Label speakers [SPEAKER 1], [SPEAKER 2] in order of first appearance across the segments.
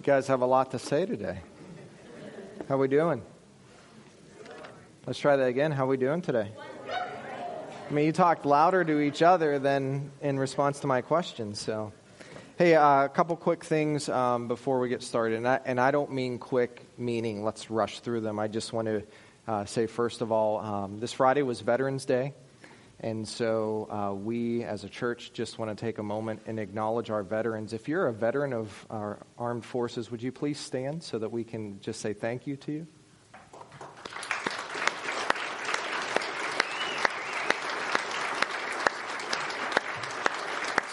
[SPEAKER 1] You guys have a lot to say today. How we doing? Let's try that again. How we doing today? I mean, you talked louder to each other than in response to my questions. So, hey, uh, a couple quick things um, before we get started, and I, and I, don't mean quick, meaning let's rush through them. I just want to uh, say first of all, um, this Friday was Veterans Day. And so uh, we as a church just want to take a moment and acknowledge our veterans. If you're a veteran of our armed forces, would you please stand so that we can just say thank you to you?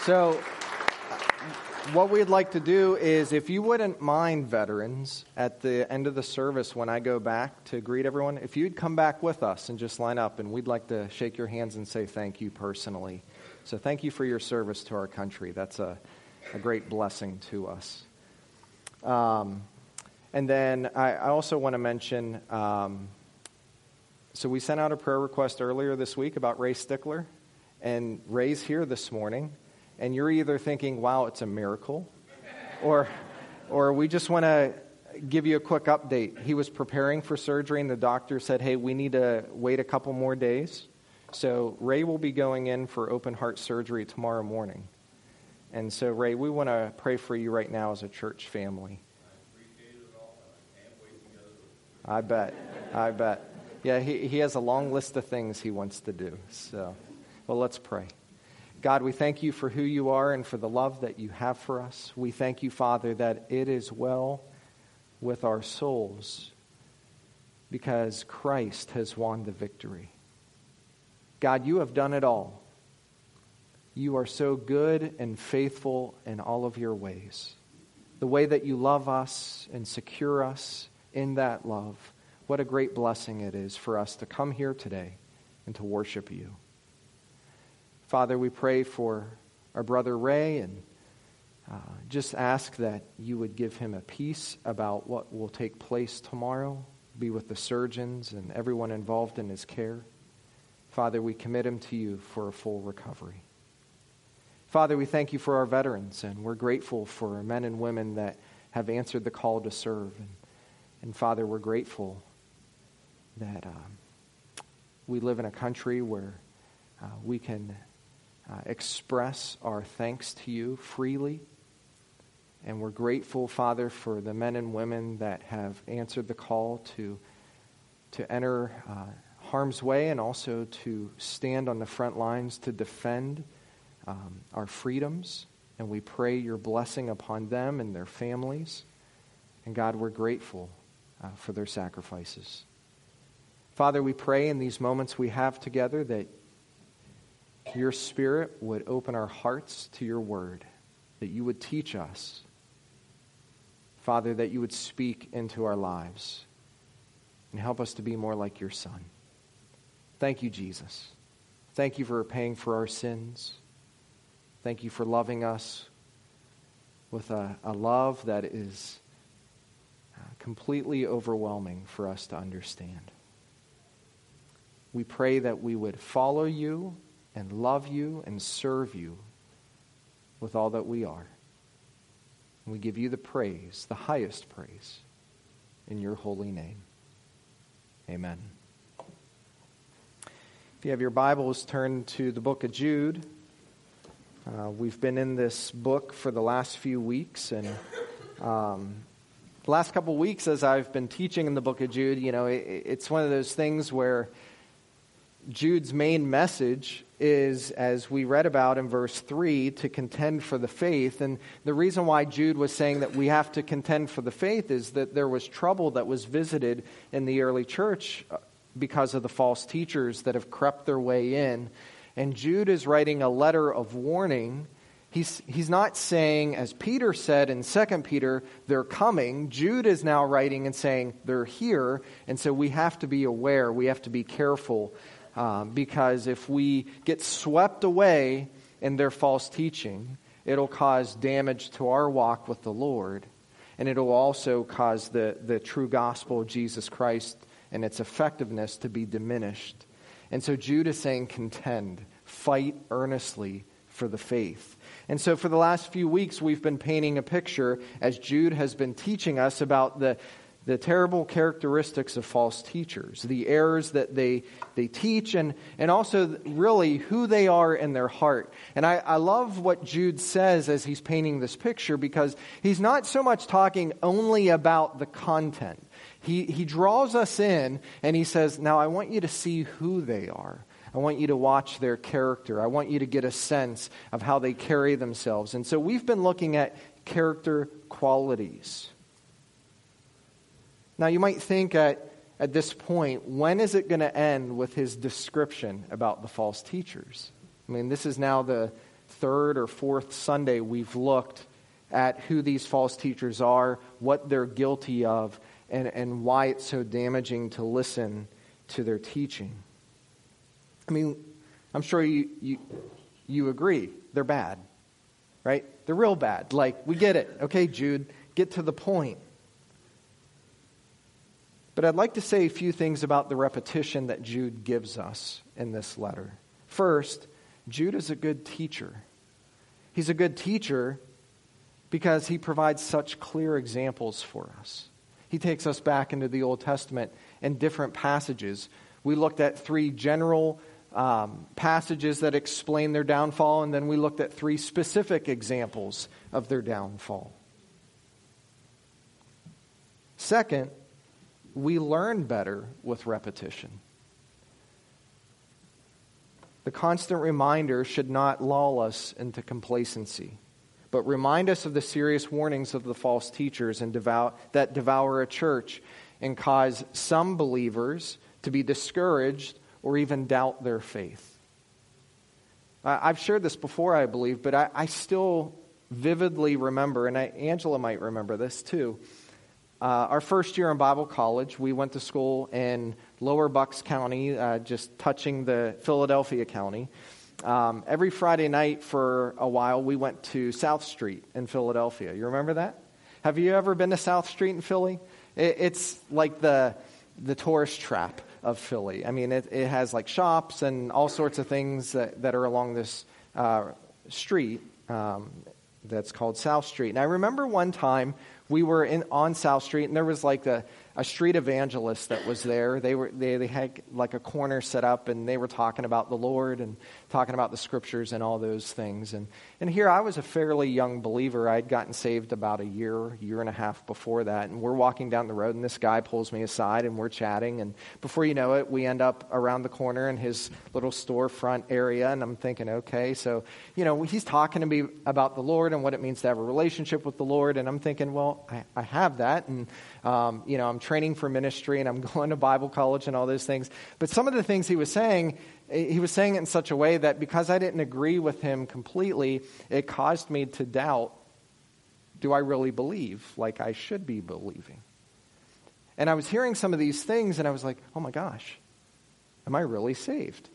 [SPEAKER 1] So what we'd like to do is, if you wouldn't mind, veterans, at the end of the service when I go back to greet everyone, if you'd come back with us and just line up, and we'd like to shake your hands and say thank you personally. So, thank you for your service to our country. That's a, a great blessing to us. Um, and then I, I, also want to mention um, so we sent out a prayer request earlier this week about Ray Stickler, and Ray's here this morning and you're either thinking, wow, it's a miracle, or, or we just want to give you a quick update. He was preparing for surgery, and the doctor said, hey, we need to wait a couple more days. So Ray will be going in for open heart surgery tomorrow morning. And so, Ray, we want to pray for you right now as a church family. I bet. I bet. Yeah, he, he has a long list of things he wants to do. So, well, let's pray. God, we thank you for who you are and for the love that you have for us. We thank you, Father, that it is well with our souls because Christ has won the victory. God, you have done it all. You are so good and faithful in all of your ways. The way that you love us and secure us in that love, what a great blessing it is for us to come here today and to worship you. Father, we pray for our brother Ray and uh, just ask that you would give him a peace about what will take place tomorrow. Be with the surgeons and everyone involved in his care. Father, we commit him to you for a full recovery. Father, we thank you for our veterans, and we're grateful for men and women that have answered the call to serve. And, and Father, we're grateful that um, we live in a country where uh, we can uh, express our thanks to you freely. And we're grateful, Father, for the men and women that have answered the call to, to enter uh, harm's way and also to stand on the front lines to defend um, our freedoms. And we pray your blessing upon them and their families. And God, we're grateful uh, for their sacrifices. Father, we pray in these moments we have together that your Spirit would open our hearts to your word, that you would teach us. Father, that you would speak into our lives and help us to be more like your Son. Thank you, Jesus. Thank you for paying for our sins. Thank you for loving us with a, a love that is uh, completely overwhelming for us to understand. We pray that we would follow you and love you and serve you with all that we are. And we give you the praise, the highest praise, in your holy name. Amen. If you have your Bibles, turn to the book of Jude. Uh, we've been in this book for the last few weeks, and um, the last couple weeks, as I've been teaching in the book of Jude, you know, it, it's one of those things where Jude's main message is, as we read about in verse 3, to contend for the faith. And the reason why Jude was saying that we have to contend for the faith is that there was trouble that was visited in the early church uh, because of the false teachers that have crept their way in. And Jude is writing a letter of warning. He's, he's not saying, as Peter said in 2 Peter, they're coming. Jude is now writing and saying they're here. And so we have to be aware, we have to be careful um, because if we get swept away in their false teaching, it'll cause damage to our walk with the Lord. And it'll also cause the, the true gospel of Jesus Christ and its effectiveness to be diminished. And so Jude is saying, contend, fight earnestly for the faith. And so, for the last few weeks, we've been painting a picture as Jude has been teaching us about the, the terrible characteristics of false teachers, the errors that they, they teach, and, and also really who they are in their heart. And I, I love what Jude says as he's painting this picture because he's not so much talking only about the content. He, he draws us in and he says, Now I want you to see who they are. I want you to watch their character. I want you to get a sense of how they carry themselves. And so we've been looking at character qualities. Now, you might think at, at this point, when is it going to end with his description about the false teachers? I mean, this is now the third or fourth Sunday we've looked at who these false teachers are, what they're guilty of, and, and why it's so damaging to listen to their teaching. I mean, I'm sure you, you, you agree. They're bad, right? They're real bad. Like, we get it. Okay, Jude, get to the point. But I'd like to say a few things about the repetition that Jude gives us in this letter. First, Jude is a good teacher. He's a good teacher because he provides such clear examples for us. He takes us back into the Old Testament in different passages. We looked at three general um, passages that explain their downfall, and then we looked at three specific examples of their downfall. Second, we learn better with repetition. The constant reminder should not lull us into complacency, but remind us of the serious warnings of the false teachers and devour, that devour a church and cause some believers to be discouraged or even doubt their faith. I've shared this before, I believe, but I, I still vividly remember, and I, Angela might remember this too uh, our first year in Bible college, we went to school in Lower Bucks County, uh, just touching the Philadelphia County. Um, every Friday night for a while, we went to South Street in Philadelphia. You remember that? Have you ever been to South Street in Philly? It, it's like the, the tourist trap of Philly. I mean, it, it has like shops and all sorts of things that, that are along this uh, street um, that's called South Street. And I remember one time we were in, on South Street, and there was like a, a street evangelist that was there. They, were, they, they had like a corner set up, and they were talking about the Lord and talking about the scriptures and all those things. And, and here I was a fairly young believer. I'd gotten saved about a year, year and a half before that. And we're walking down the road, and this guy pulls me aside, and we're chatting. And before you know it, we end up around the corner in his little storefront area. And I'm thinking, okay, so, you know, he's talking to me about the Lord and what it means to have a relationship with the Lord. And I'm thinking, well, I, I have that. And, um, you know, I'm training for ministry and I'm going to Bible college and all those things. But some of the things he was saying, he was saying it in such a way that because I didn't agree with him completely, it caused me to doubt do I really believe like I should be believing? And I was hearing some of these things and I was like, oh my gosh, am I really saved?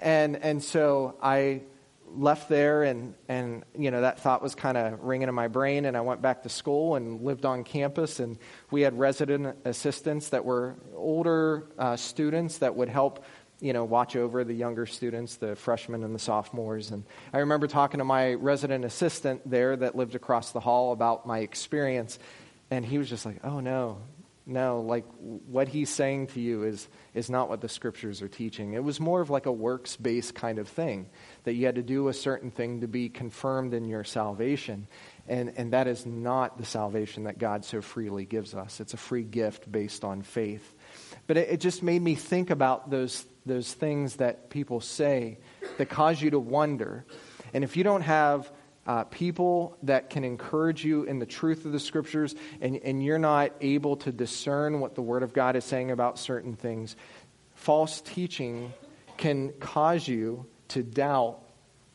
[SPEAKER 1] And, and so I left there and, and you know that thought was kind of ringing in my brain and i went back to school and lived on campus and we had resident assistants that were older uh, students that would help you know watch over the younger students the freshmen and the sophomores. And i remember talking to my resident assistant there that lived across the hall about my experience and he was just like oh no. No, like what he's saying to you is, is not what the scriptures are teaching. It was more of like a works based kind of thing, that you had to do a certain thing to be confirmed in your salvation. And, and that is not the salvation that God so freely gives us. It's a free gift based on faith. But it, it just made me think about those, those things that people say that cause you to wonder. And if you don't have uh, people that can encourage you in the truth of the scriptures, and, and you're not able to discern what the Word of God is saying about certain things, false teaching can cause you to doubt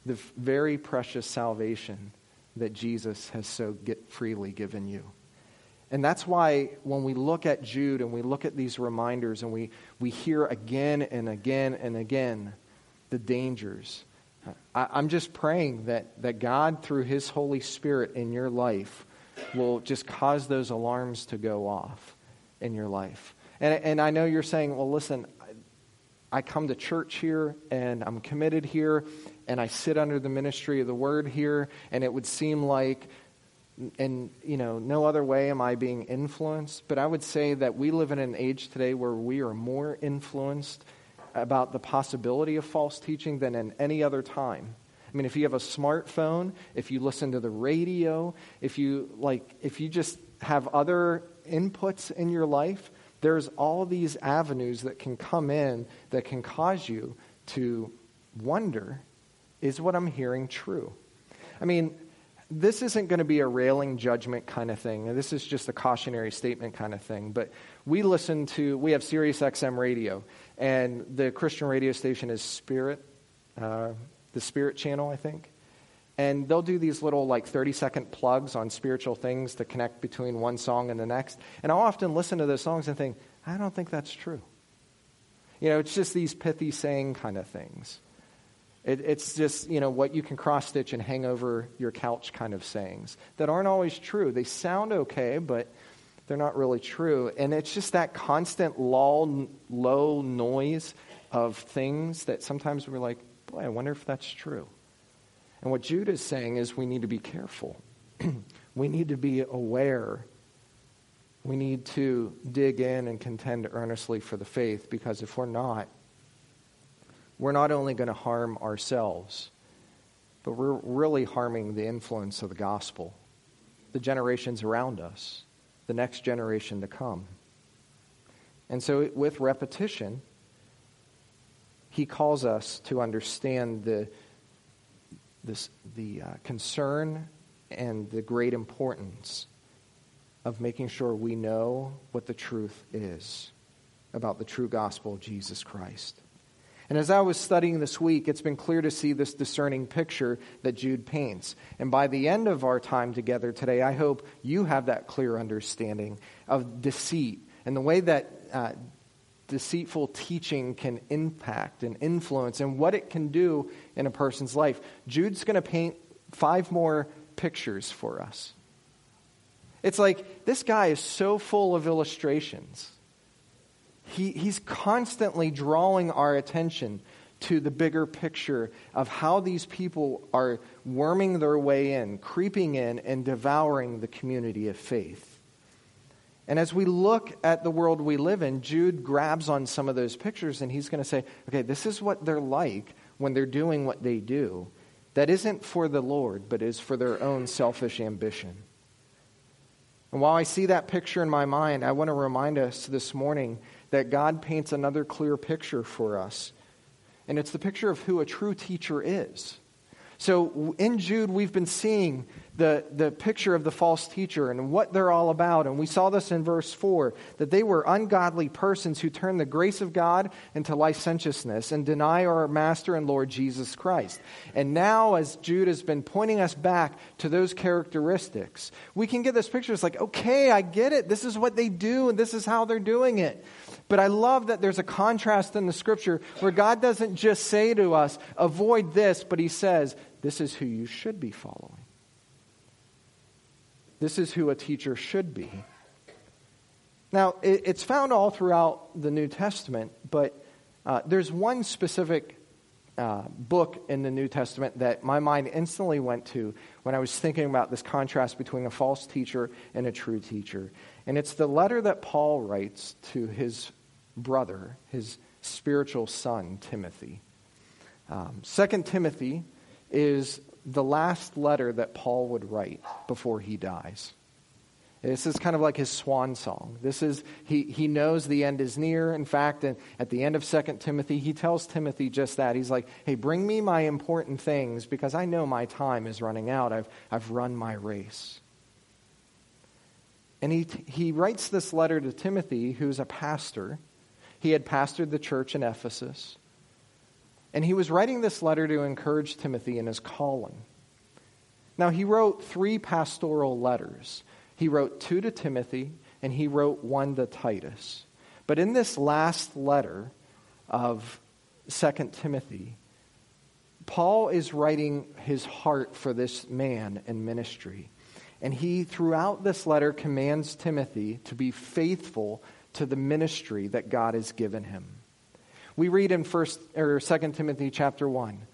[SPEAKER 1] the very precious salvation that Jesus has so freely given you. And that's why when we look at Jude and we look at these reminders and we, we hear again and again and again the dangers I, am just praying that, that God, through His Holy Spirit in your life, will just cause those alarms to go off in your life. And, and I know you're saying, well, listen, I, come to church here and I'm committed here and I sit under the ministry of the word here, and it would seem like and you know no other way am i being influenced but i would say that we live in an age today where we are more influenced about the possibility of false teaching than in any other time. I mean if you have a smartphone if you listen to the radio if you like if you just have other inputs in your life there's all these avenues that can come in that can cause you to wonder is what i'm hearing true i mean this isn't going to be a railing judgment kind of thing. This is just a cautionary statement kind of thing. But we listen to, we have Sirius XM radio, and the Christian radio station is Spirit, uh, the Spirit channel, I think. And they'll do these little, like, 30 second plugs on spiritual things to connect between one song and the next. And I'll often listen to those songs and think, I don't think that's true. You know, it's just these pithy saying kind of things. It, it's just, you know, what you can cross stitch and hang over your couch kind of sayings that aren't always true. They sound okay, but they're not really true. And it's just that constant lull, low noise of things that sometimes we're like, boy, I wonder if that's true. And what Jude is saying is we need to be careful. we need to be aware. We need to dig in and contend earnestly for the faith because if we're not, we're not only going to harm ourselves, but we're really harming the influence of the gospel, the generations around us, the next generation to come. And so, with repetition, he calls us to understand the, this, the uh, concern and the great importance of making sure we know what the truth is about the true gospel of Jesus Christ. And as I was studying this week, it's been clear to see this discerning picture that Jude paints. And by the end of our time together today, I hope you have that clear understanding of deceit and the way that uh, deceitful teaching can impact and influence and what it can do in a person's life. Jude's going to paint five more pictures for us. It's like this guy is so full of illustrations he, he's constantly drawing our attention to the bigger picture of how these people are worming their way in, creeping in, and devouring the community of faith. And as we look at the world we live in, Jude grabs on some of those pictures and he's going to say, okay, this is what they're like when they're doing what they do. That isn't for the Lord, but is for their own selfish ambition. And while I see that picture in my mind, I want to remind us this morning that God paints another clear picture for us. And it's the picture of who a true teacher is. So in Jude, we've been seeing the, the picture of the false teacher and what they're all about. And we saw this in verse 4 that they were ungodly persons who turn the grace of God into licentiousness and deny our Master and Lord Jesus Christ. And now, as Jude has been pointing us back to those characteristics, we can get this picture. It's like, okay, I get it. This is what they do, and this is how they're doing it. But I love that there's a contrast in the scripture where God doesn't just say to us, avoid this, but He says, this is who you should be following. This is who a teacher should be. Now, it's found all throughout the New Testament, but uh, there's one specific uh, book in the New Testament that my mind instantly went to when I was thinking about this contrast between a false teacher and a true teacher. And it's the letter that Paul writes to his brother, his spiritual son, Timothy. Um, 2 Timothy is the last letter that Paul would write before he dies. This is kind of like his swan song. This is he, he knows the end is near. In fact, at the end of 2 Timothy, he tells Timothy just that. He's like, hey, bring me my important things because I know my time is running out. I've, I've run my race. And he, he writes this letter to Timothy, who's a pastor, he had pastored the church in Ephesus. And he was writing this letter to encourage Timothy in his calling. Now, he wrote three pastoral letters. He wrote two to Timothy, and he wrote one to Titus. But in this last letter of 2 Timothy, Paul is writing his heart for this man in ministry. And he, throughout this letter, commands Timothy to be faithful to the ministry that God has given him. We read in first or 2 Timothy chapter 1.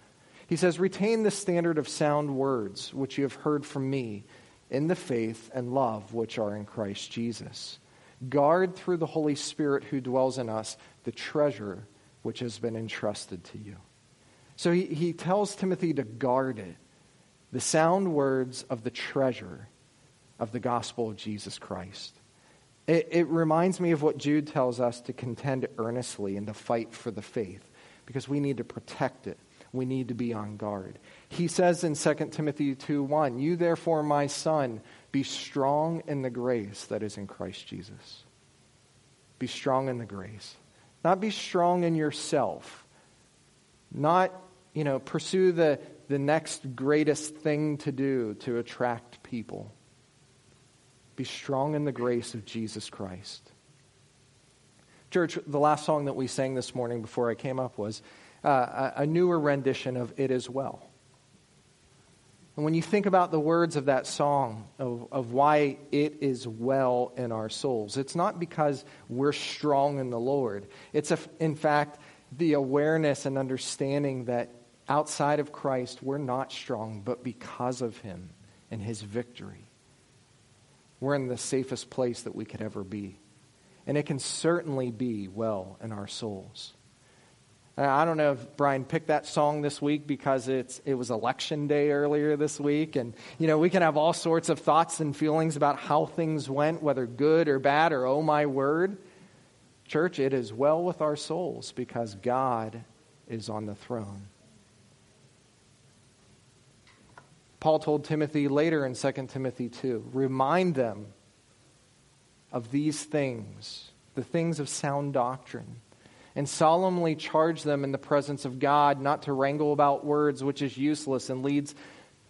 [SPEAKER 1] He says, "Retain the standard of sound words which you have heard from me in the faith and love which are in Christ Jesus. Guard through the Holy Spirit who dwells in us the treasure which has been entrusted to you." So he, he tells Timothy to guard it, the sound words of the treasure of the gospel of Jesus Christ. It, it reminds me of what Jude tells us to contend earnestly and to fight for the faith because we need to protect it. We need to be on guard. He says in 2 Timothy 2 1, You therefore, my son, be strong in the grace that is in Christ Jesus. Be strong in the grace. Not be strong in yourself. Not, you know, pursue the, the next greatest thing to do to attract people. Be strong in the grace of Jesus Christ. Church, the last song that we sang this morning before I came up was uh, a newer rendition of It Is Well. And when you think about the words of that song, of, of why it is well in our souls, it's not because we're strong in the Lord. It's, a, in fact, the awareness and understanding that outside of Christ, we're not strong, but because of Him and His victory we're in the safest place that we could ever be. And it can certainly be well in our souls. Uh, I don't know if Brian picked that song this week because it's, it was election day earlier this week. And, you know, we can have all sorts of thoughts and feelings about how things went, whether good or bad or oh my word. Church, it is well with our souls because God is on the throne. Paul told Timothy later in 2 Timothy 2 remind them of these things, the things of sound doctrine, and solemnly charge them in the presence of God not to wrangle about words, which is useless and leads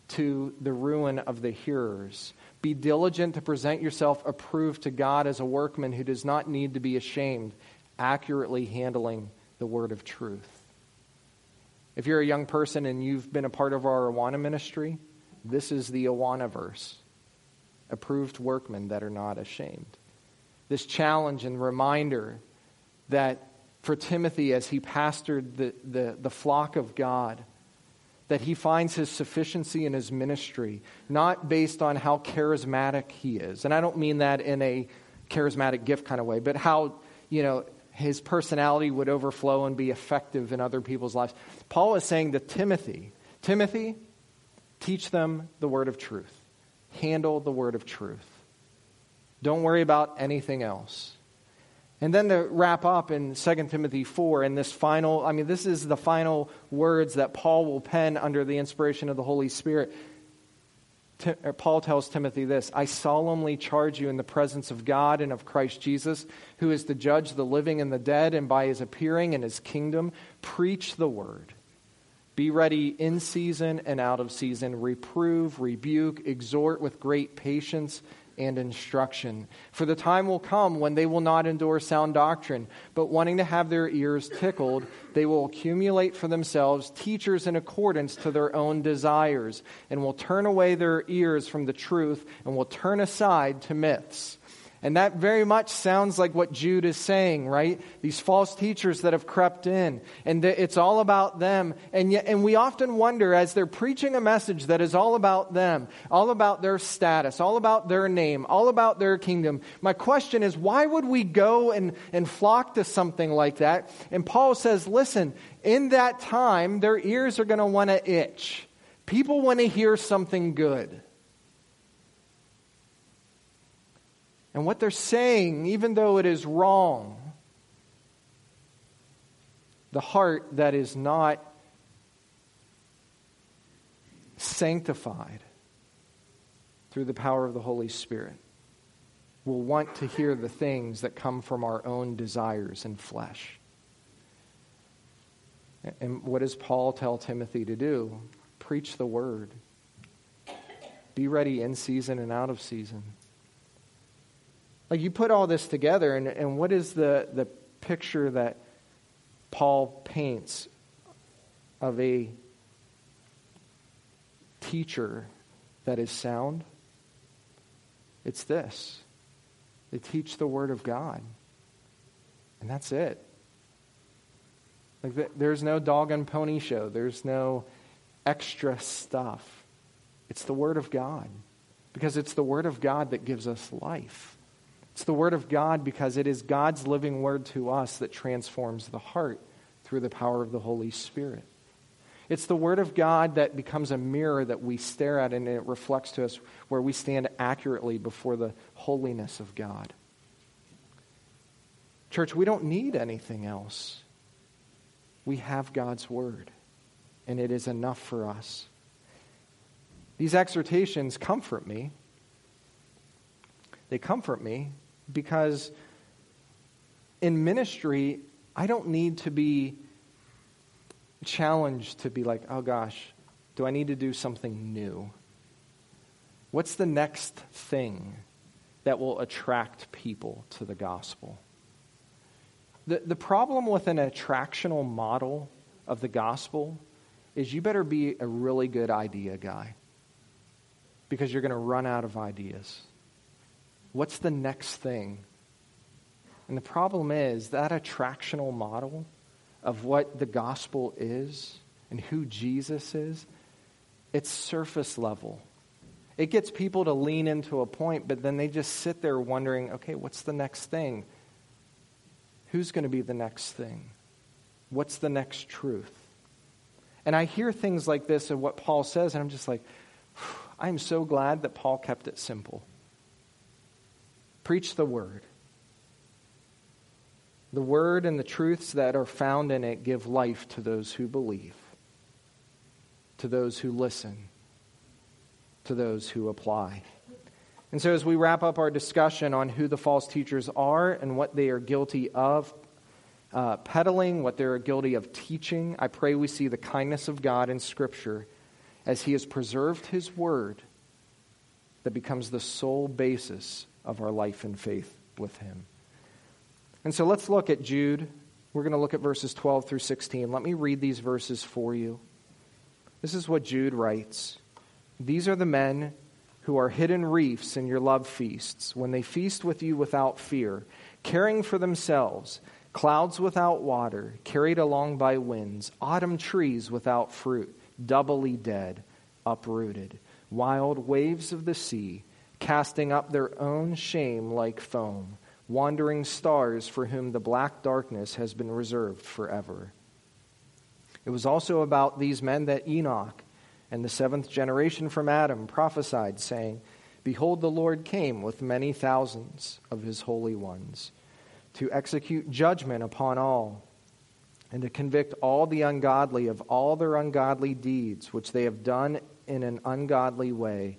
[SPEAKER 1] to the ruin of the hearers. Be diligent to present yourself approved to God as a workman who does not need to be ashamed, accurately handling the word of truth. If you're a young person and you've been a part of our Awana ministry, this is the Awana verse approved workmen that are not ashamed. This challenge and reminder that for Timothy, as he pastored the, the, the flock of God, that he finds his sufficiency in his ministry, not based on how charismatic he is. And I don't mean that in a charismatic gift kind of way, but how, you know, his personality would overflow and be effective in other people's lives. Paul is saying to Timothy, Timothy, Teach them the word of truth. Handle the word of truth. Don't worry about anything else. And then to wrap up in 2 Timothy 4, in this final, I mean, this is the final words that Paul will pen under the inspiration of the Holy Spirit. Uh, Paul tells Timothy this I solemnly charge you in the presence of God and of Christ Jesus, who is to judge the living and the dead, and by his appearing in his kingdom, preach the word. Be ready in season and out of season. Reprove, rebuke, exhort with great patience and instruction. For the time will come when they will not endure sound doctrine, but wanting to have their ears tickled, they will accumulate for themselves teachers in accordance to their own desires, and will turn away their ears from the truth, and will turn aside to myths. And that very much sounds like what Jude is saying, right? These false teachers that have crept in, and it's all about them. And yet, and we often wonder as they're preaching a message that is all about them, all about their status, all about their name, all about their kingdom. My question is, why would we go and, and flock to something like that? And Paul says, listen, in that time, their ears are going to want to itch. People want to hear something good. And what they're saying, even though it is wrong, the heart that is not sanctified through the power of the Holy Spirit will want to hear the things that come from our own desires and flesh. And what does Paul tell Timothy to do? Preach the word. Be ready in season and out of season. Like you put all this together, and, and what is the, the picture that Paul paints of a teacher that is sound? It's this they teach the Word of God. And that's it. Like there's no dog and pony show. There's no extra stuff. It's the Word of God because it's the Word of God that gives us life. It's the Word of God because it is God's living Word to us that transforms the heart through the power of the Holy Spirit. It's the Word of God that becomes a mirror that we stare at and it reflects to us where we stand accurately before the holiness of God. Church, we don't need anything else. We have God's Word, and it is enough for us. These exhortations comfort me. They comfort me because in ministry, I don't need to be challenged to be like, oh gosh, do I need to do something new? What's the next thing that will attract people to the gospel? The, the problem with an attractional model of the gospel is you better be a really good idea guy because you're going to run out of ideas. What's the next thing? And the problem is that attractional model of what the gospel is and who Jesus is, it's surface level. It gets people to lean into a point, but then they just sit there wondering, okay, what's the next thing? Who's going to be the next thing? What's the next truth? And I hear things like this of what Paul says, and I'm just like, I'm so glad that Paul kept it simple. Preach the word. The word and the truths that are found in it give life to those who believe, to those who listen, to those who apply. And so, as we wrap up our discussion on who the false teachers are and what they are guilty of uh, peddling, what they're guilty of teaching, I pray we see the kindness of God in Scripture as he has preserved his word that becomes the sole basis of our life and faith with him. And so let's look at Jude. We're going to look at verses 12 through 16. Let me read these verses for you. This is what Jude writes These are the men who are hidden reefs in your love feasts, when they feast with you without fear, caring for themselves, clouds without water, carried along by winds, autumn trees without fruit doubly dead, uprooted, wild waves of the sea, casting up their own shame like foam, wandering stars for whom the black darkness has been reserved forever. It was also about these men that Enoch and the seventh generation from Adam prophesied, saying, Behold, the Lord came with many thousands of his holy ones to execute judgment upon all and to convict all the ungodly of all their ungodly deeds which they have done in an ungodly way,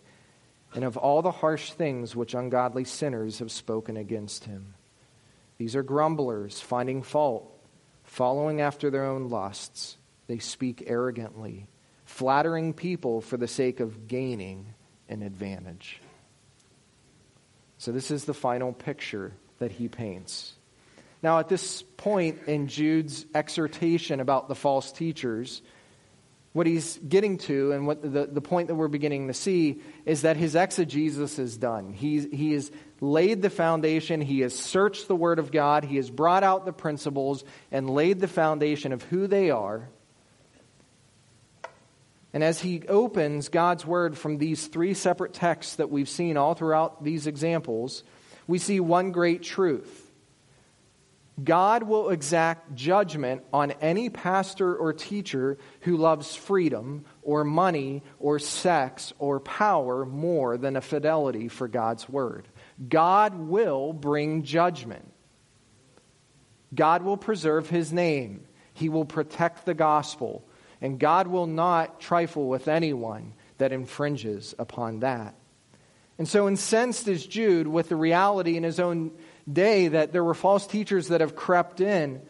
[SPEAKER 1] and of all the harsh things which ungodly sinners have spoken against him. These are grumblers, finding fault, following after their own lusts. They speak arrogantly, flattering people for the sake of gaining an advantage. So, this is the final picture that he paints. Now, at this point in Jude's exhortation about the false teachers, what he's getting to and what the, the point that we're beginning to see is that his exegesis is done. He's, he has laid the foundation, he has searched the Word of God, he has brought out the principles and laid the foundation of who they are. And as he opens God's Word from these three separate texts that we've seen all throughout these examples, we see one great truth God will exact judgment on any pastor or teacher who loves freedom or money or sex or power more than a fidelity for God's word. God will bring judgment. God will preserve his name. He will protect the gospel. And God will not trifle with anyone that infringes upon that. And so, incensed is Jude with the reality in his own day that there were false teachers that have crept in,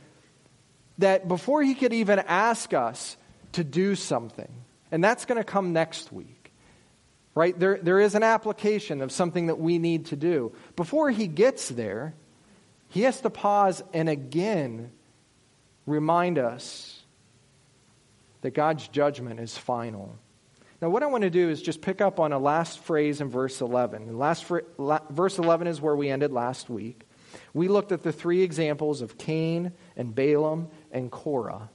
[SPEAKER 1] that before he could even ask us to do something, and that's going to come next week, right? There, there is an application of something that we need to do. Before he gets there, he has to pause and again remind us that God's judgment is final. Now, what I want to do is just pick up on a last phrase in verse 11. The last fr- la- verse 11 is where we ended last week. We looked at the three examples of Cain and Balaam and Korah.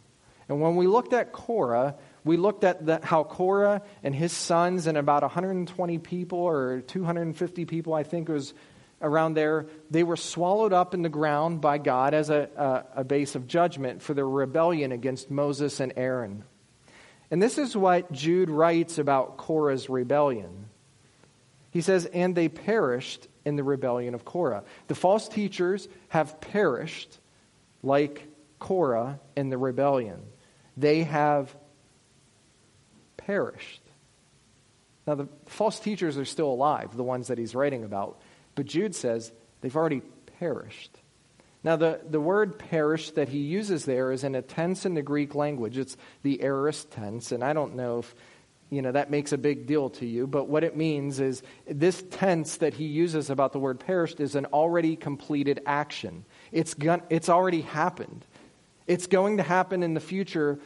[SPEAKER 1] And when we looked at Korah, we looked at the, how Korah and his sons and about 120 people or 250 people, I think it was around there, they were swallowed up in the ground by God as a, a, a base of judgment for their rebellion against Moses and Aaron. And this is what Jude writes about Korah's rebellion. He says, And they perished in the rebellion of Korah. The false teachers have perished like Korah in the rebellion. They have perished. Now, the false teachers are still alive, the ones that he's writing about. But Jude says they've already perished. Now, the, the word perish that he uses there is in a tense in the Greek language. It's the aorist tense, and I don't know if you know that makes a big deal to you, but what it means is this tense that he uses about the word perished is an already completed action. It's, gun, it's already happened. It's going to happen in the future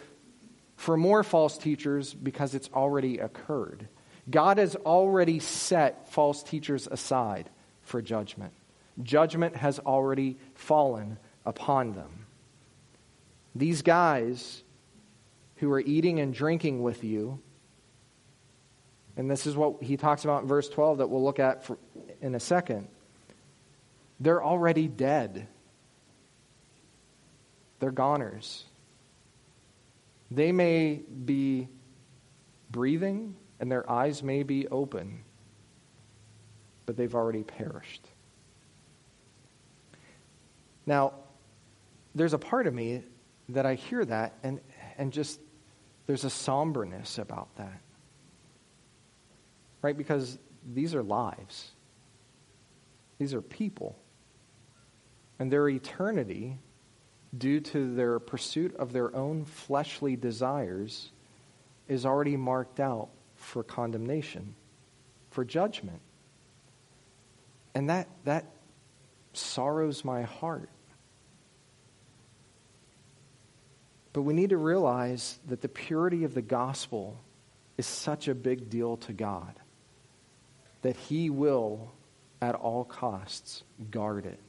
[SPEAKER 1] for more false teachers because it's already occurred. God has already set false teachers aside for judgment. Judgment has already fallen upon them. These guys who are eating and drinking with you, and this is what he talks about in verse 12 that we'll look at for, in a second, they're already dead. They're goners. They may be breathing and their eyes may be open, but they've already perished. Now, there's a part of me that I hear that and, and just there's a somberness about that. Right? Because these are lives, these are people. And their eternity, due to their pursuit of their own fleshly desires, is already marked out for condemnation, for judgment. And that, that sorrows my heart. But we need to realize that the purity of the gospel is such a big deal to God that He will, at all costs, guard it.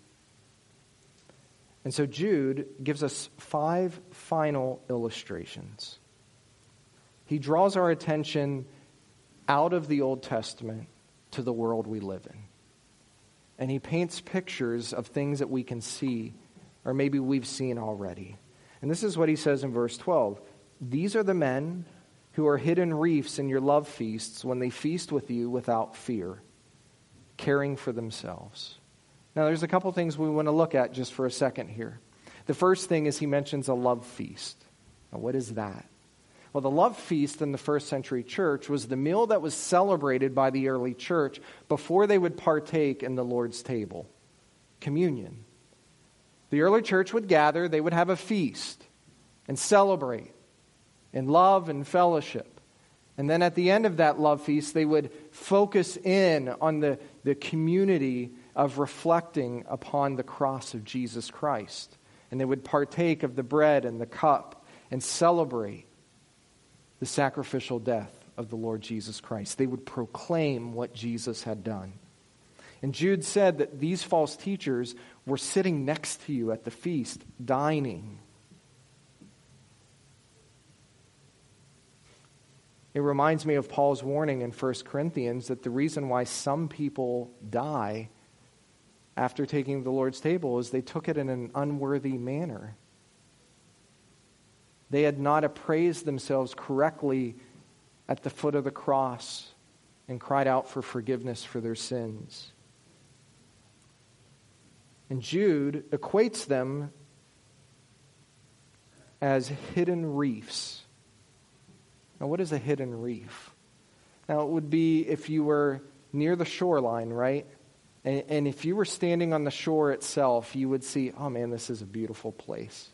[SPEAKER 1] And so Jude gives us five final illustrations. He draws our attention out of the Old Testament to the world we live in. And he paints pictures of things that we can see, or maybe we've seen already. And this is what he says in verse 12 These are the men who are hidden reefs in your love feasts when they feast with you without fear, caring for themselves. Now, there's a couple things we want to look at just for a second here. The first thing is he mentions a love feast. Now, what is that? Well, the love feast in the first century church was the meal that was celebrated by the early church before they would partake in the Lord's table communion. The early church would gather, they would have a feast and celebrate in love and fellowship. And then at the end of that love feast, they would focus in on the, the community of reflecting upon the cross of Jesus Christ. And they would partake of the bread and the cup and celebrate the sacrificial death of the Lord Jesus Christ. They would proclaim what Jesus had done. And Jude said that these false teachers were sitting next to you at the feast, dining. It reminds me of Paul's warning in 1 Corinthians that the reason why some people die after taking the Lord's table is they took it in an unworthy manner. They had not appraised themselves correctly at the foot of the cross and cried out for forgiveness for their sins. And Jude equates them as hidden reefs. Now, what is a hidden reef? Now, it would be if you were near the shoreline, right? And, and, if you were standing on the shore itself, you would see, oh man, this is a beautiful place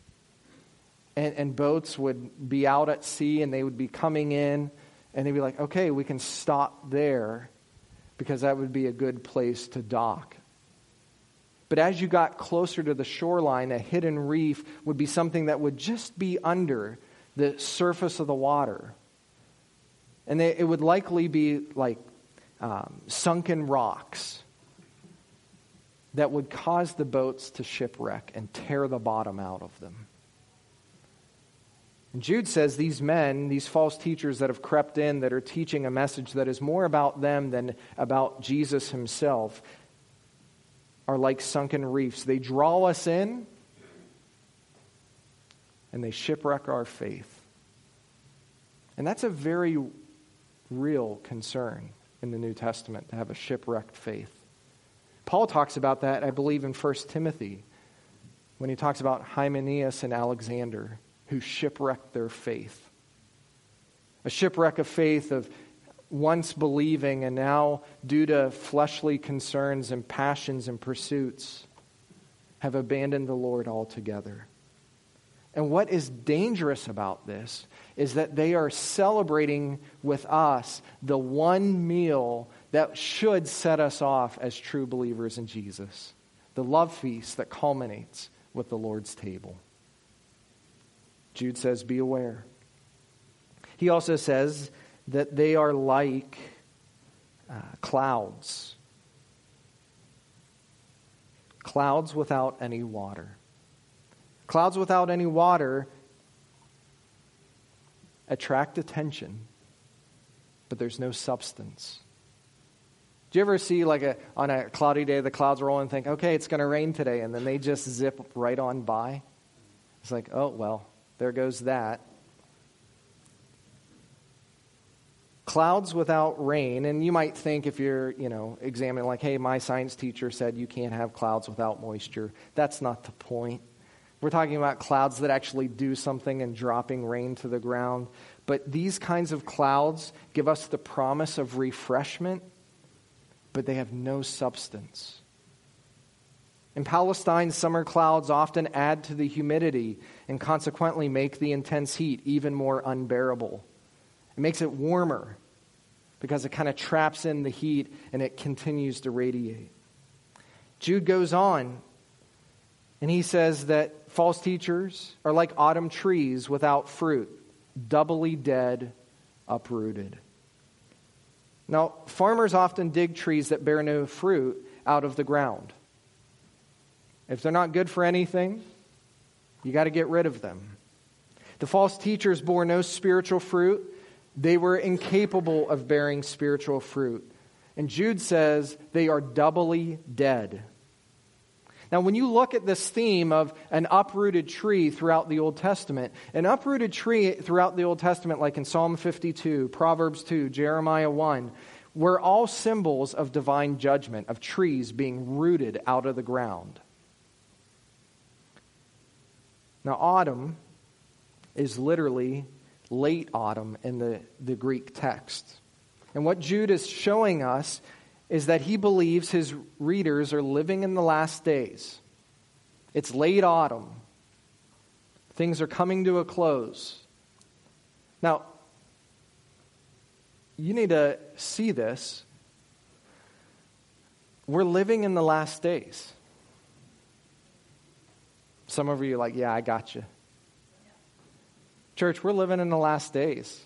[SPEAKER 1] and, and boats would be out at sea and they would be coming in and they'd be like, okay, we can stop there because that would be a good place to dock. But as you got closer to the shoreline, a hidden reef would be something that would just be under the surface of the water. And they, it would likely be like um, sunken rocks that would cause the boats to shipwreck and tear the bottom out of them. And Jude says these men, these false teachers that have crept in, that are teaching a message that is more about them than about Jesus himself, are like sunken reefs. They draw us in and they shipwreck our faith. And that's a very real concern in the New Testament to have a shipwrecked faith. Paul talks about that, I believe, in 1 Timothy when he talks about Hymenaeus and Alexander who shipwrecked their faith. A shipwreck of faith of once believing and now, due to fleshly concerns and passions and pursuits, have abandoned the Lord altogether. And what is dangerous about this is that they are celebrating with us the one meal that should set us off as true believers in Jesus the love feast that culminates with the Lord's table. Jude says, Be aware. He also says that they are like uh, clouds, clouds without any water. Clouds without any water attract attention, but there's no substance. Do you ever see, like, a, on a cloudy day, the clouds roll and think, okay, it's going to rain today, and then they just zip right on by? It's like, oh, well, there goes that. Clouds without rain, and you might think if you're, you know, examining, like, hey, my science teacher said you can't have clouds without moisture. That's not the point. We're talking about clouds that actually do something and dropping rain to the ground. But these kinds of clouds give us the promise of refreshment, but they have no substance. In Palestine, summer clouds often add to the humidity and consequently make the intense heat even more unbearable. It makes it warmer because it kind of traps in the heat and it continues to radiate. Jude goes on and he says that false teachers are like autumn trees without fruit, doubly dead, uprooted. Now, farmers often dig trees that bear no fruit out of the ground. If they're not good for anything, you got to get rid of them. The false teachers bore no spiritual fruit. They were incapable of bearing spiritual fruit. And Jude says they are doubly dead. Now, when you look at this theme of an uprooted tree throughout the Old Testament, an uprooted tree throughout the Old Testament, like in Psalm 52, Proverbs 2, Jeremiah 1, were all symbols of divine judgment, of trees being rooted out of the ground. Now, autumn is literally late autumn in the, the Greek text. And what Jude is showing us is that he believes his readers are living in the last days. It's late autumn, things are coming to a close. Now, you need to see this. We're living in the last days. Some of you are like, yeah, I got you. Church, we're living in the last days.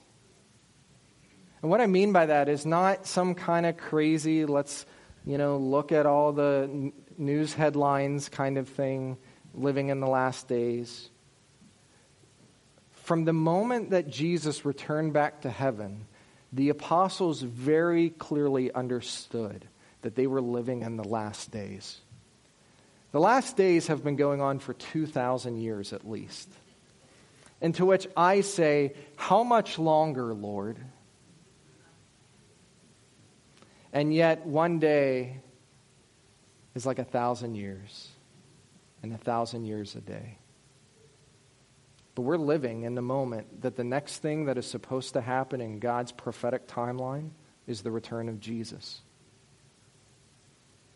[SPEAKER 1] And what I mean by that is not some kind of crazy, let's, you know, look at all the n- news headlines kind of thing, living in the last days. From the moment that Jesus returned back to heaven, the apostles very clearly understood that they were living in the last days. The last days have been going on for 2,000 years at least. And to which I say, How much longer, Lord? And yet, one day is like a thousand years, and a thousand years a day. But we're living in the moment that the next thing that is supposed to happen in God's prophetic timeline is the return of Jesus.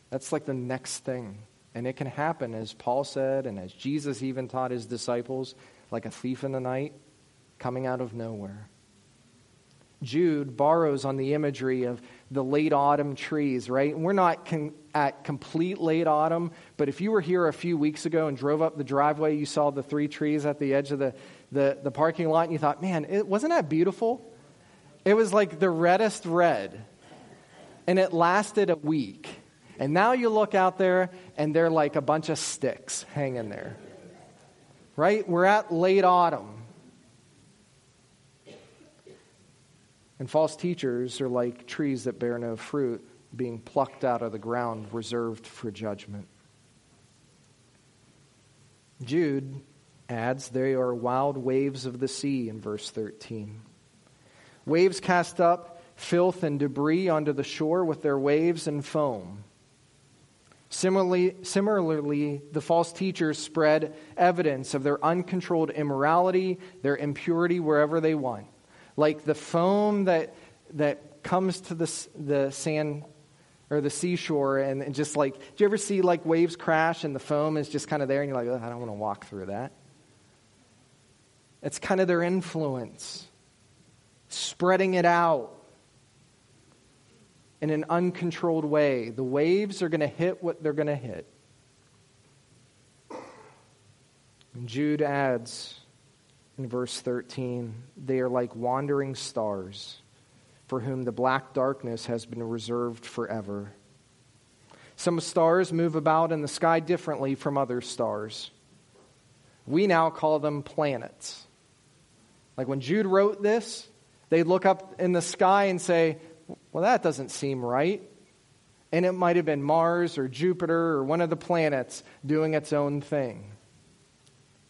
[SPEAKER 1] That's like the next thing. And it can happen, as Paul said, and as Jesus even taught his disciples, like a thief in the night coming out of nowhere. Jude borrows on the imagery of the late autumn trees, right? we're not con- at complete late autumn, but if you were here a few weeks ago and drove up the driveway, you saw the three trees at the edge of the, the, the parking lot, and you thought, man, it, wasn't that beautiful? It was like the reddest red, and it lasted a week. And now you look out there, and they're like a bunch of sticks hanging there. Right? We're at late autumn. And false teachers are like trees that bear no fruit, being plucked out of the ground, reserved for judgment. Jude adds, They are wild waves of the sea in verse 13. Waves cast up filth and debris onto the shore with their waves and foam. Similarly, similarly, the false teachers spread evidence of their uncontrolled immorality, their impurity wherever they want. Like the foam that, that comes to the, the sand or the seashore, and, and just like, do you ever see like waves crash and the foam is just kind of there, and you're like, I don't want to walk through that? It's kind of their influence, spreading it out in an uncontrolled way. The waves are going to hit what they're going to hit. And Jude adds in verse 13 they are like wandering stars for whom the black darkness has been reserved forever. Some stars move about in the sky differently from other stars. We now call them planets. Like when Jude wrote this, they'd look up in the sky and say, well, that doesn't seem right. And it might have been Mars or Jupiter or one of the planets doing its own thing.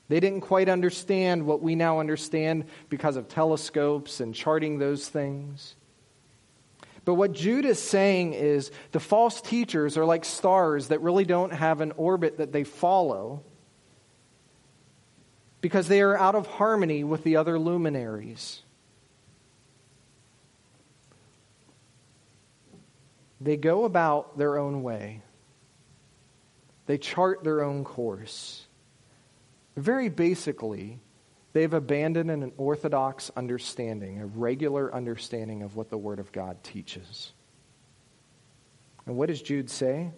[SPEAKER 1] They didn't quite understand what we now understand because of telescopes and charting those things. But what Jude is saying is the false teachers are like stars that really don't have an orbit that they follow because they are out of harmony with the other luminaries. They go about their own way, they chart their own course. Very basically, they've abandoned an orthodox understanding, a regular understanding of what the Word of God teaches. And what does Jude say?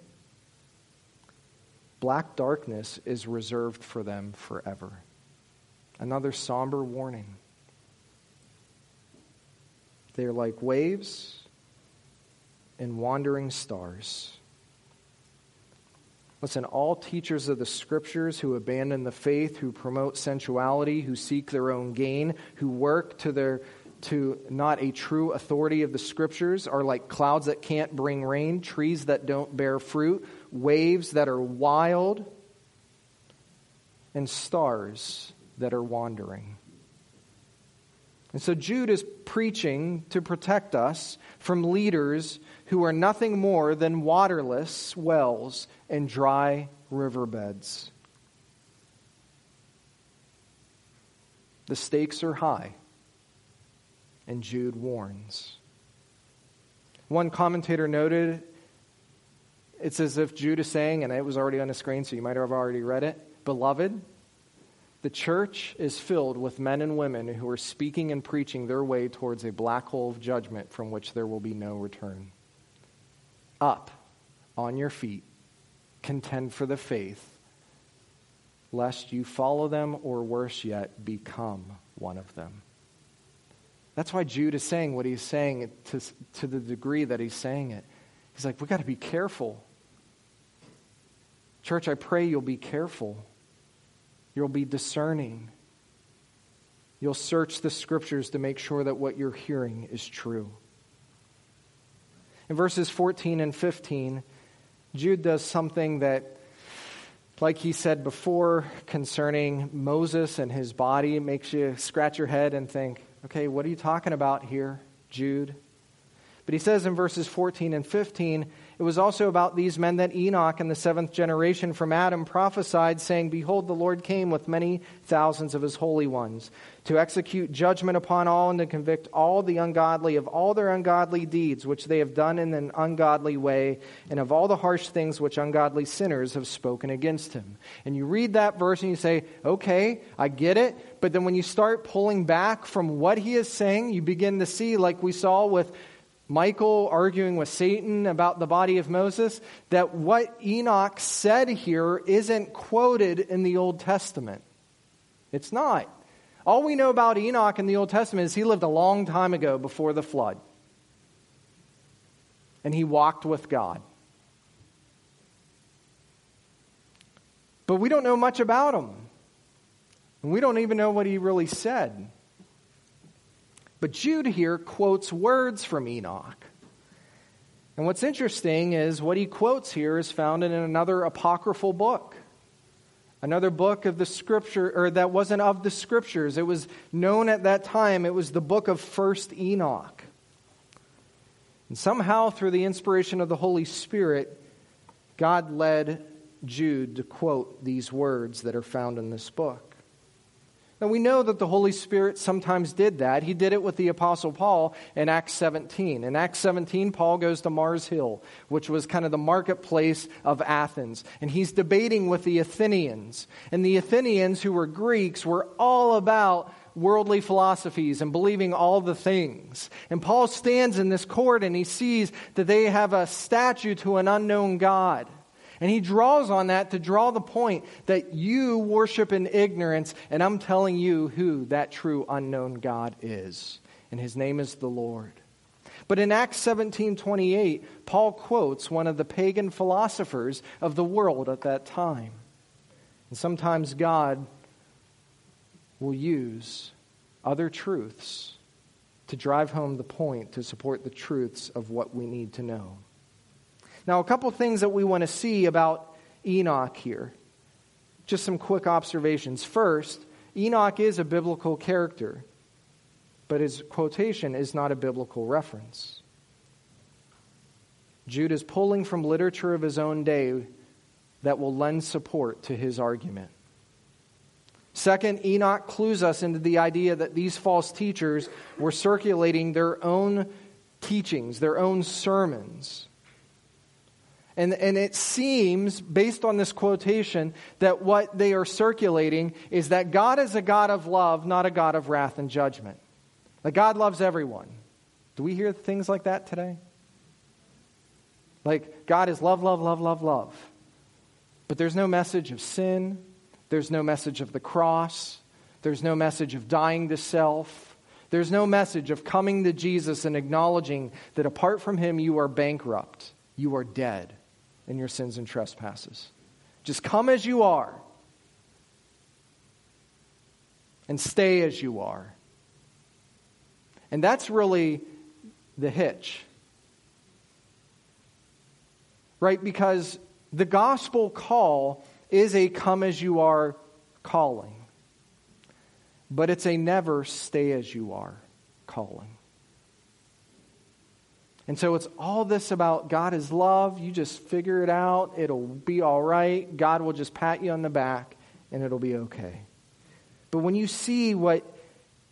[SPEAKER 1] Black darkness is reserved for them forever. Another somber warning. They're like waves and wandering stars. Listen, all teachers of the scriptures who abandon the faith, who promote sensuality, who seek their own gain, who work to their to not a true authority of the scriptures are like clouds that can't bring rain, trees that don't bear fruit, waves that are wild, and stars that are wandering. And so Jude is preaching to protect us from leaders who are nothing more than waterless wells and dry riverbeds. The stakes are high, and Jude warns. One commentator noted it's as if Jude is saying, and it was already on the screen, so you might have already read it Beloved, the church is filled with men and women who are speaking and preaching their way towards a black hole of judgment from which there will be no return up on your feet, contend for the faith, lest you follow them or worse yet, become one of them. That's why Jude is saying what he's saying to, to the degree that he's saying it. He's like, we've got to be careful. Church, I pray you'll be careful. You'll be discerning. You'll search the scriptures to make sure that what you're hearing is true. In verses 14 and 15, Jude does something that, like he said before concerning Moses and his body, makes you scratch your head and think, okay, what are you talking about here, Jude? But he says in verses 14 and 15, it was also about these men that Enoch in the seventh generation from Adam prophesied, saying, Behold, the Lord came with many thousands of his holy ones to execute judgment upon all and to convict all the ungodly of all their ungodly deeds which they have done in an ungodly way, and of all the harsh things which ungodly sinners have spoken against him. And you read that verse and you say, Okay, I get it. But then when you start pulling back from what he is saying, you begin to see, like we saw with Michael arguing with Satan about the body of Moses, that what Enoch said here isn't quoted in the Old Testament. It's not. All we know about Enoch in the Old Testament is he lived a long time ago before the flood. And he walked with God. But we don't know much about him. And we don't even know what he really said. But Jude here quotes words from Enoch. And what's interesting is what he quotes here is found in another apocryphal book. Another book of the scripture, or that wasn't of the scriptures. It was known at that time, it was the book of First Enoch. And somehow, through the inspiration of the Holy Spirit, God led Jude to quote these words that are found in this book. Now, we know that the Holy Spirit sometimes did that. He did it with the Apostle Paul in Acts 17. In Acts 17, Paul goes to Mars Hill, which was kind of the marketplace of Athens. And he's debating with the Athenians. And the Athenians, who were Greeks, were all about worldly philosophies and believing all the things. And Paul stands in this court and he sees that they have a statue to an unknown God. And he draws on that to draw the point that you worship in ignorance, and I'm telling you who that true unknown God is. And his name is the Lord. But in Acts 17:28, Paul quotes one of the pagan philosophers of the world at that time. And sometimes God will use other truths to drive home the point to support the truths of what we need to know. Now, a couple things that we want to see about Enoch here. Just some quick observations. First, Enoch is a biblical character, but his quotation is not a biblical reference. Jude is pulling from literature of his own day that will lend support to his argument. Second, Enoch clues us into the idea that these false teachers were circulating their own teachings, their own sermons. And, and it seems, based on this quotation, that what they are circulating is that God is a God of love, not a God of wrath and judgment. That God loves everyone. Do we hear things like that today? Like, God is love, love, love, love, love. But there's no message of sin, there's no message of the cross, there's no message of dying to self. There's no message of coming to Jesus and acknowledging that apart from Him, you are bankrupt, you are dead in your sins and trespasses. Just come as you are and stay as you are. And that's really the hitch. Right? Because the gospel call is a come as you are calling, but it's a never stay as you are calling. And so it's all this about God is love. You just figure it out. It'll be all right. God will just pat you on the back and it'll be okay. But when you see what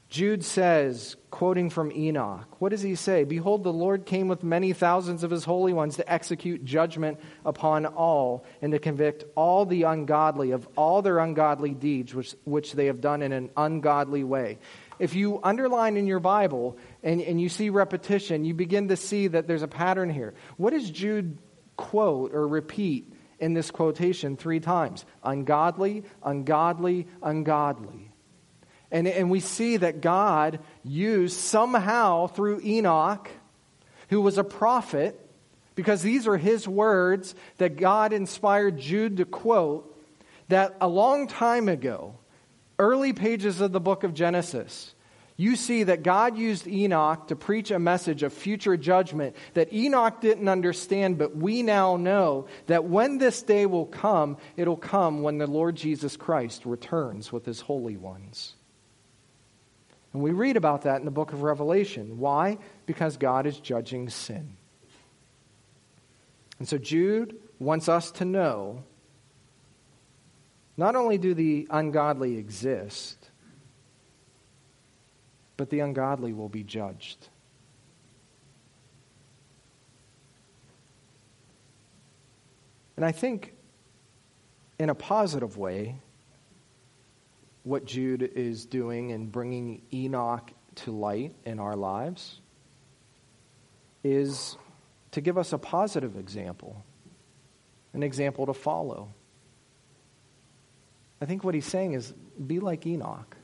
[SPEAKER 1] Jude says, quoting from Enoch, what does he say? Behold, the Lord came with many thousands of his holy ones to execute judgment upon all and to convict all the ungodly of all their ungodly deeds which, which they have done in an ungodly way if you underline in your Bible and, and you see repetition, you begin to see that there's a pattern here. What does Jude quote or repeat in this quotation three times? Ungodly, ungodly, ungodly. And, and we see that God used somehow through Enoch, who was a prophet, because these are his words that God inspired Jude to quote, that a long time ago, early pages of the book of Genesis, you see that God used Enoch to preach a message of future judgment that Enoch didn't understand, but we now know that when this day will come, it'll come when the Lord Jesus Christ returns with his holy ones. And we read about that in the book of Revelation. Why? Because God is judging sin. And so Jude wants us to know not only do the ungodly exist, but the ungodly will be judged. And I think, in a positive way, what Jude is doing in bringing Enoch to light in our lives is to give us a positive example, an example to follow. I think what he's saying is be like Enoch.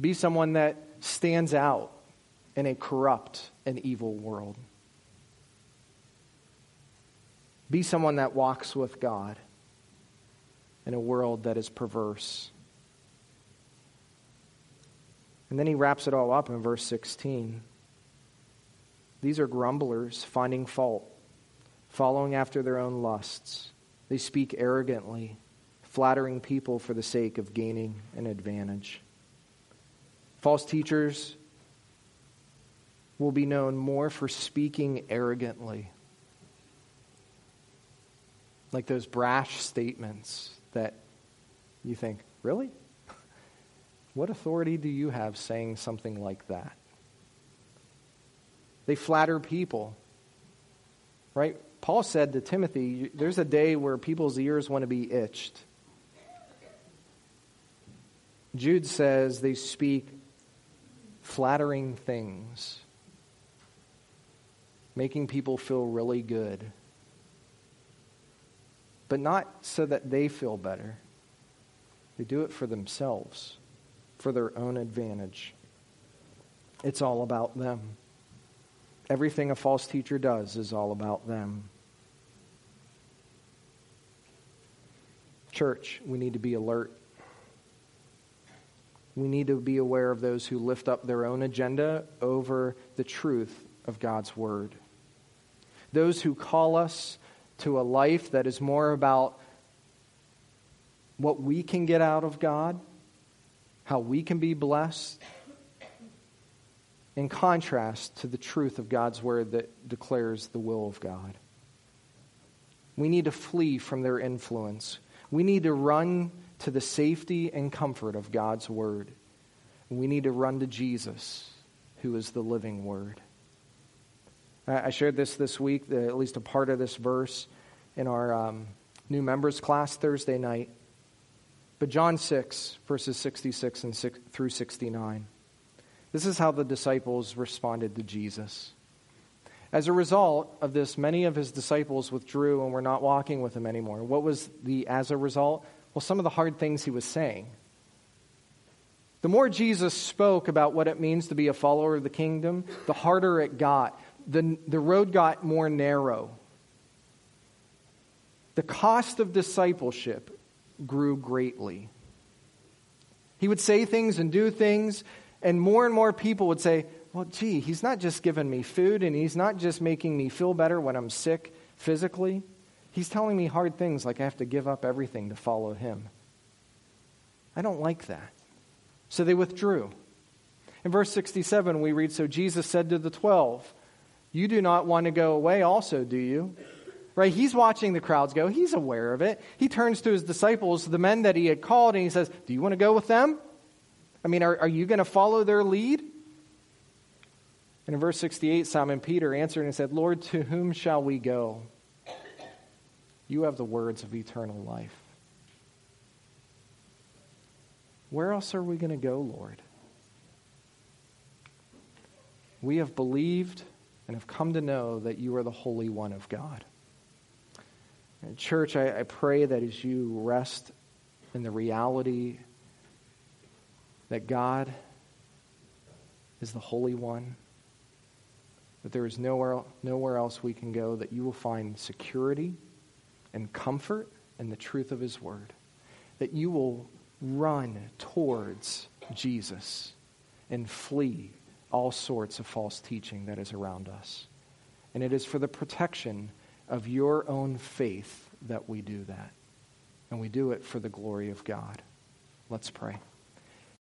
[SPEAKER 1] Be someone that stands out in a corrupt and evil world. Be someone that walks with God in a world that is perverse. And then he wraps it all up in verse 16. These are grumblers, finding fault, following after their own lusts. They speak arrogantly, flattering people for the sake of gaining an advantage. False teachers will be known more for speaking arrogantly, like those brash statements that you think, really? What authority do you have saying something like that? They flatter people. Right? Paul said to Timothy, there's a day where people's ears want to be itched. Jude says they speak flattering things, making people feel really good, but not so that they feel better. They do it for themselves for their own advantage. It's all about them. Everything a false teacher does is all about them. Church, we need to be alert. We need to be aware of those who lift up their own agenda over the truth of God's Word. Those who call us to a life that is more about what we can get out of God how we can be blessed, in contrast to the truth of God's word that declares the will of God. We need to flee from their influence. We need to run to the safety and comfort of God's word. We need to run to Jesus, who is the living word. I shared this this week, at least a part of this verse, in our um, new members class Thursday night. But John 6, verses 66 and 6, through 69. This is how the disciples responded to Jesus. As a result of this, many of his disciples withdrew and were not walking with him anymore. What was the as a result? Well, some of the hard things he was saying. The more Jesus spoke about what it means to be a follower of the kingdom, the harder it got. The, the road got more narrow. The cost of discipleship grew greatly. He would say things and do things, and more and more people would say, Well, gee, he's not just giving me food and he's not just making me feel better when I'm sick physically. He's telling me hard things like I have to give up everything to follow him. I don't like that. So they withdrew. In verse 67, we read So Jesus said to the twelve, You do not want to go away, also, do you? right? He's watching the crowds go. He's aware of it. He turns to his disciples, the men that he had called, and he says, Do you want to go with them? I mean, are, are you going to follow their lead? And in verse 68, Simon Peter answered and said, Lord, to whom shall we go? You have the words of eternal life. Where else are we going to go, Lord? We have believed and have come to know that you are the Holy One of God. And church, I, I pray that as you rest in the reality that God is the Holy One, that there is nowhere, nowhere else we can go, that you will find security and comfort and the truth of His Word, that you will run towards Jesus and flee all sorts of false teaching that is around us. And it is for the protection of your own faith that we do that. And we do it for the glory of God. Let's pray.